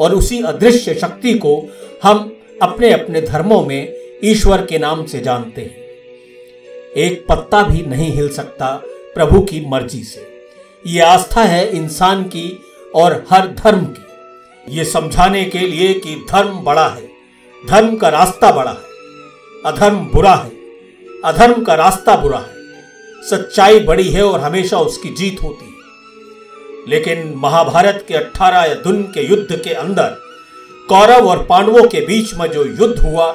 और उसी अदृश्य शक्ति को हम अपने अपने धर्मों में ईश्वर के नाम से जानते हैं। एक पत्ता भी नहीं हिल सकता प्रभु की मर्ज़ी से। ये आस्था है इंसान की और हर धर्म की। ये समझाने के लिए कि धर्म बड़ा है, धर्म का रास्ता बड़ा है, अधर्म बुरा है, अधर्म का रास्ता बुरा है। सच्चाई बड़ी है और हमेशा उसकी जीत होती है। लेकिन महाभारत के अठारह दुन के युद्ध के अंदर, कौरव और पांडवों के बीच में जो युद्ध हुआ,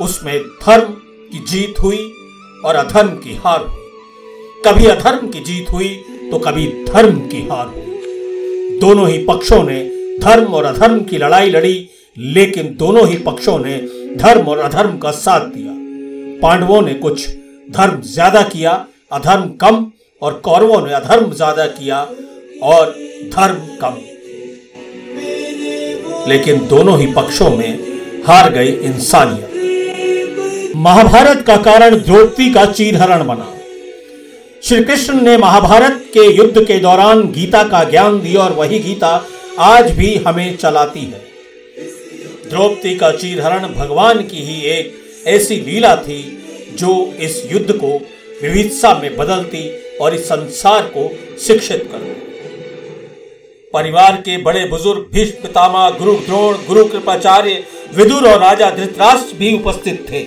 उसमें धर्म की जीत हुई और अधर्म की हार हुई। कभी अधर्म की जीत हुई तो कभी धर्म की हार हुई। दोनों ही पक्षों ने धर्म और अधर्म की लड़ाई लड़ी, लेकिन दोनों ही पक्षों ने धर्म और अधर्म का साथ दिया। पांडवों ने कुछ धर्म ज़्यादा किया, अधर्म कम, और कौरवों ने अधर्म ज़्यादा किया और धर्म कम। लेकिन दोनों ही पक्षों में हार गई इंसानियत। महाभारत का कारण द्रौपदी का चीरहरण बना। श्री कृष्ण ने महाभारत के युद्ध के दौरान गीता का ज्ञान दिया और वही गीता आज भी हमें चलाती है। द्रौपदी का चीरहरण भगवान की ही एक ऐसी लीला थी जो इस युद्ध को विविधता में बदलती और इस संसार को शिक्षित करती। परिवार के बड़े बुज़ुर्ग, भीष्म, पितामह, गुरु, द्रोण, गुरु कृपाचार्य, विदुर और राजा धृतराष्ट्र भी उपस्थित थे।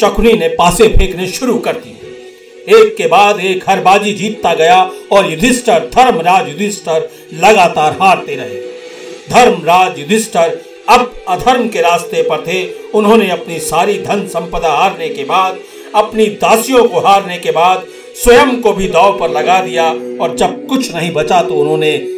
शकुनी ने पासे फेंकने शुरू कर दिए। एक के बाद एक हर बाजी जीतता गया और युधिष्ठर, धर्मराज युधिष्ठर लगातार हारते रहे। धर्मराज युधिष्ठर अब अधर्म के रास्ते पर थे। उन्होंने अपनी सारी धन संपदा हारने के बाद, अपनी दासियों को हारने के बाद स्वयं को भी दाव पर लगा दिया और जब कुछ नहीं बचा तो उन्होंने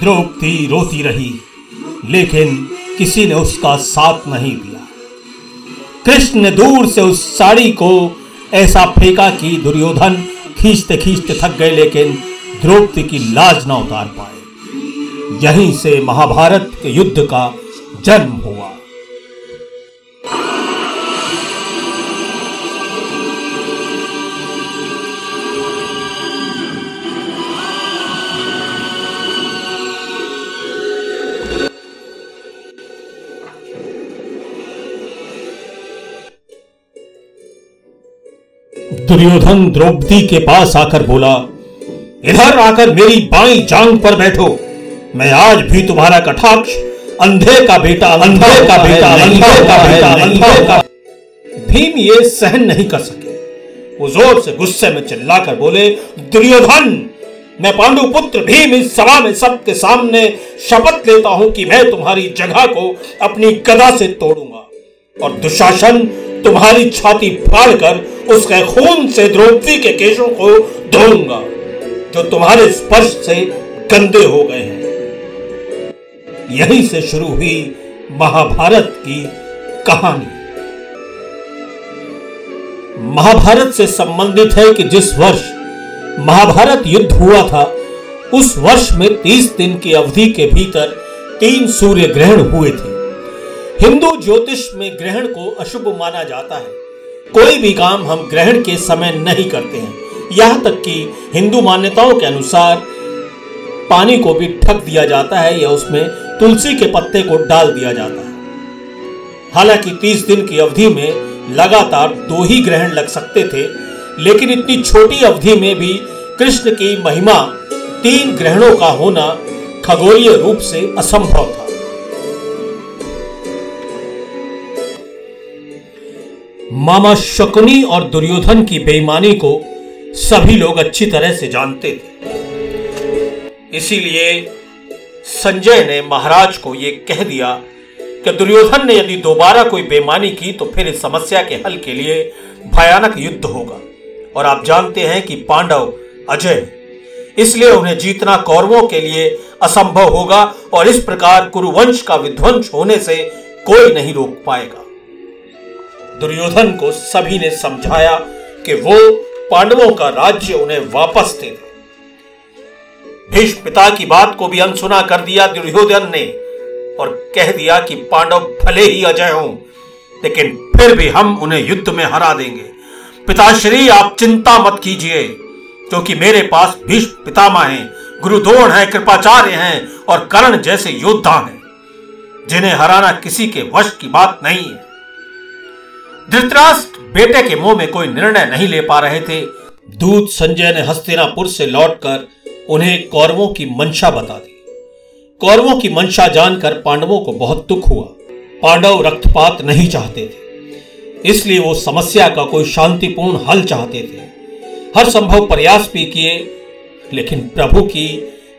द्रौपदी रोती रही, लेकिन किसी ने उसका साथ नहीं दिया। कृष्ण ने दूर से उस साड़ी को ऐसा फेंका कि दुर्योधन खींचते खींचते थक गए, लेकिन द्रौपदी की लाज ना उतार पाए। यहीं से महाभारत के युद्ध का जन्म हुआ। दुर्योधन द्रौपदी के पास आकर बोला इधर आकर मेरी बाई जांग पर बैठो। मैं आज भी तुम्हारा कटाक्ष अंधे का बेटा अंधे का बेटा अंधे का बेटा अंधे का भीम ये सहन नहीं कर सके। वो ज़ोर से गुस्से में चिल्लाकर बोले दुर्योधन मैं पांडु पुत्र भीम इस सभा में सबके सामने शपथ लेता हूँ कि मैं तुम्हारी जगह को अपनी गदा से तोड़ूँगा। और दुशासन तुम्हारी छाती फाड़कर उसके खून से द्रौपदी के केशों को धोऊँगा, जो तुम्हारे स्पर्श से गंदे हो गए हैं। यहीं से शुरू हुई महाभारत की कहानी। महाभारत से संबंधित है कि जिस वर्ष महाभारत युद्ध हुआ था, उस वर्ष में तीस दिन की अवधि के भीतर तीन सूर्य ग्रहण हुए थे। हिंदू ज्योतिष में ग्रहण को अशुभ माना जाता है। कोई भी काम हम ग्रहण के समय नहीं करते हैं। यहाँ तक कि हिंदू मान्यताओं के अनुसार पानी को भी ठक दिया जाता है या उसमें तुलसी के पत्ते को डाल दिया जाता है। हालाँकि 30 दिन की अवधि में लगातार दो ही ग्रहण लग सकते थे, लेकिन इतनी छोटी अवधि में भी कृष्ण की महिमा तीन ग्रहणों का होना खगोलीय रूप से असंभव था। मामा शकुनी और दुर्योधन की बेईमानी को सभी लोग अच्छी तरह से जानते थे। इसीलिए संजय ने महाराज को यह कह दिया कि दुर्योधन ने यदि दोबारा कोई बेईमानी की तो फिर इस समस्या के हल के लिए भयानक युद्ध होगा। और आप जानते हैं कि पांडव अजय इसलिए उन्हें जीतना कौरवों के लिए असंभव होगा और इस प्रकार कुरुवंश का विध्वंस होने से कोई नहीं रोक पाएगा। दुर्योधन को सभी ने समझाया कि वो पांडवों का राज्य उन्हें वापस दे दे। भीष्म पिता की बात को भी अनसुना कर दिया दुर्योधन ने और कह दिया कि पांडव भले ही अजय हों, लेकिन फिर भी हम उन्हें युद्ध में हरा देंगे। पिताश्री, आप चिंता मत कीजिए, क्योंकि मेरे पास भीष्म पितामह हैं गुरुद्रोण हैं, कृपाचार्य हैं और कर्ण जैसे योद्धा हैं, जिन्हें हराना किसी के वश की बात नहीं है। धृतराष्ट्र बेटे के मुँह में कोई निर्णय नहीं ले पा रहे थे। दूत संजय ने हस्तिनापुर से लौटकर उन्हें कौरवों की मंशा बता दी। कौरवों की मंशा जानकर पांडवों को बहुत दुख हुआ। पांडव रक्तपात नहीं चाहते थे, इसलिए वो समस्या का कोई शांतिपूर्ण हल चाहते थे। हर संभव प्रयास भी किए, लेकिन प्रभु की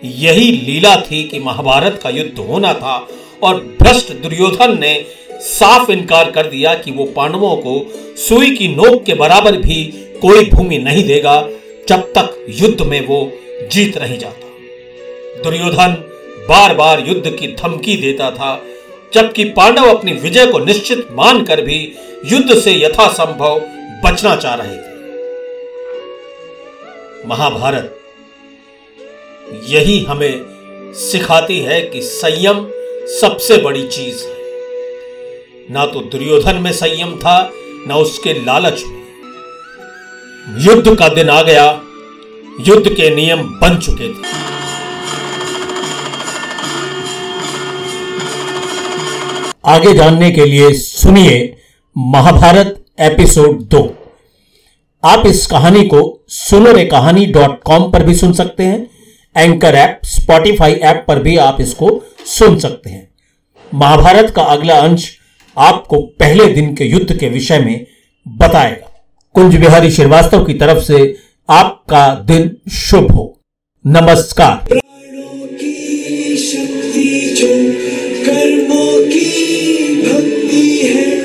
यही लीला थी कि महाभारत का युद्ध होना था और भ्रष्ट दुर्योधन ने साफ़ इनकार कर दिया कि वो पांडवों को सुई की नोक के बराबर भी कोई भूमि नहीं देगा जब तक युद्ध में वो जीत नहीं जाता। दुर्योधन बार बार युद्ध की धमकी देता था, जबकि पांडव अपनी विजय को निश्चित मानकर भी युद्ध से यथासंभव बचना चाह रहे थे। महाभारत यही हमें सिखाती है कि संयम सबसे बड़ी चीज़ है। ना तो दुर्योधन में संयम था, ना उसके लालच में। युद्ध का दिन आ गया, युद्ध के नियम बन चुके थे। आगे जानने के लिए सुनिए महाभारत एपिसोड दो। आप इस कहानी को सुनो रे कहानी डॉट कॉम पर भी सुन सकते हैं, एंकर ऐप, स्पॉटिफाई ऐप पर भी आप इसको सुन सकते हैं। महाभारत का अगला अंश आपको पहले दिन के युद्ध के विषय में बताएगा। कुंज बिहारी श्रीवास्तव की तरफ़ से आपका दिन शुभ हो। नमस्कार। कर्मों की भक्ति है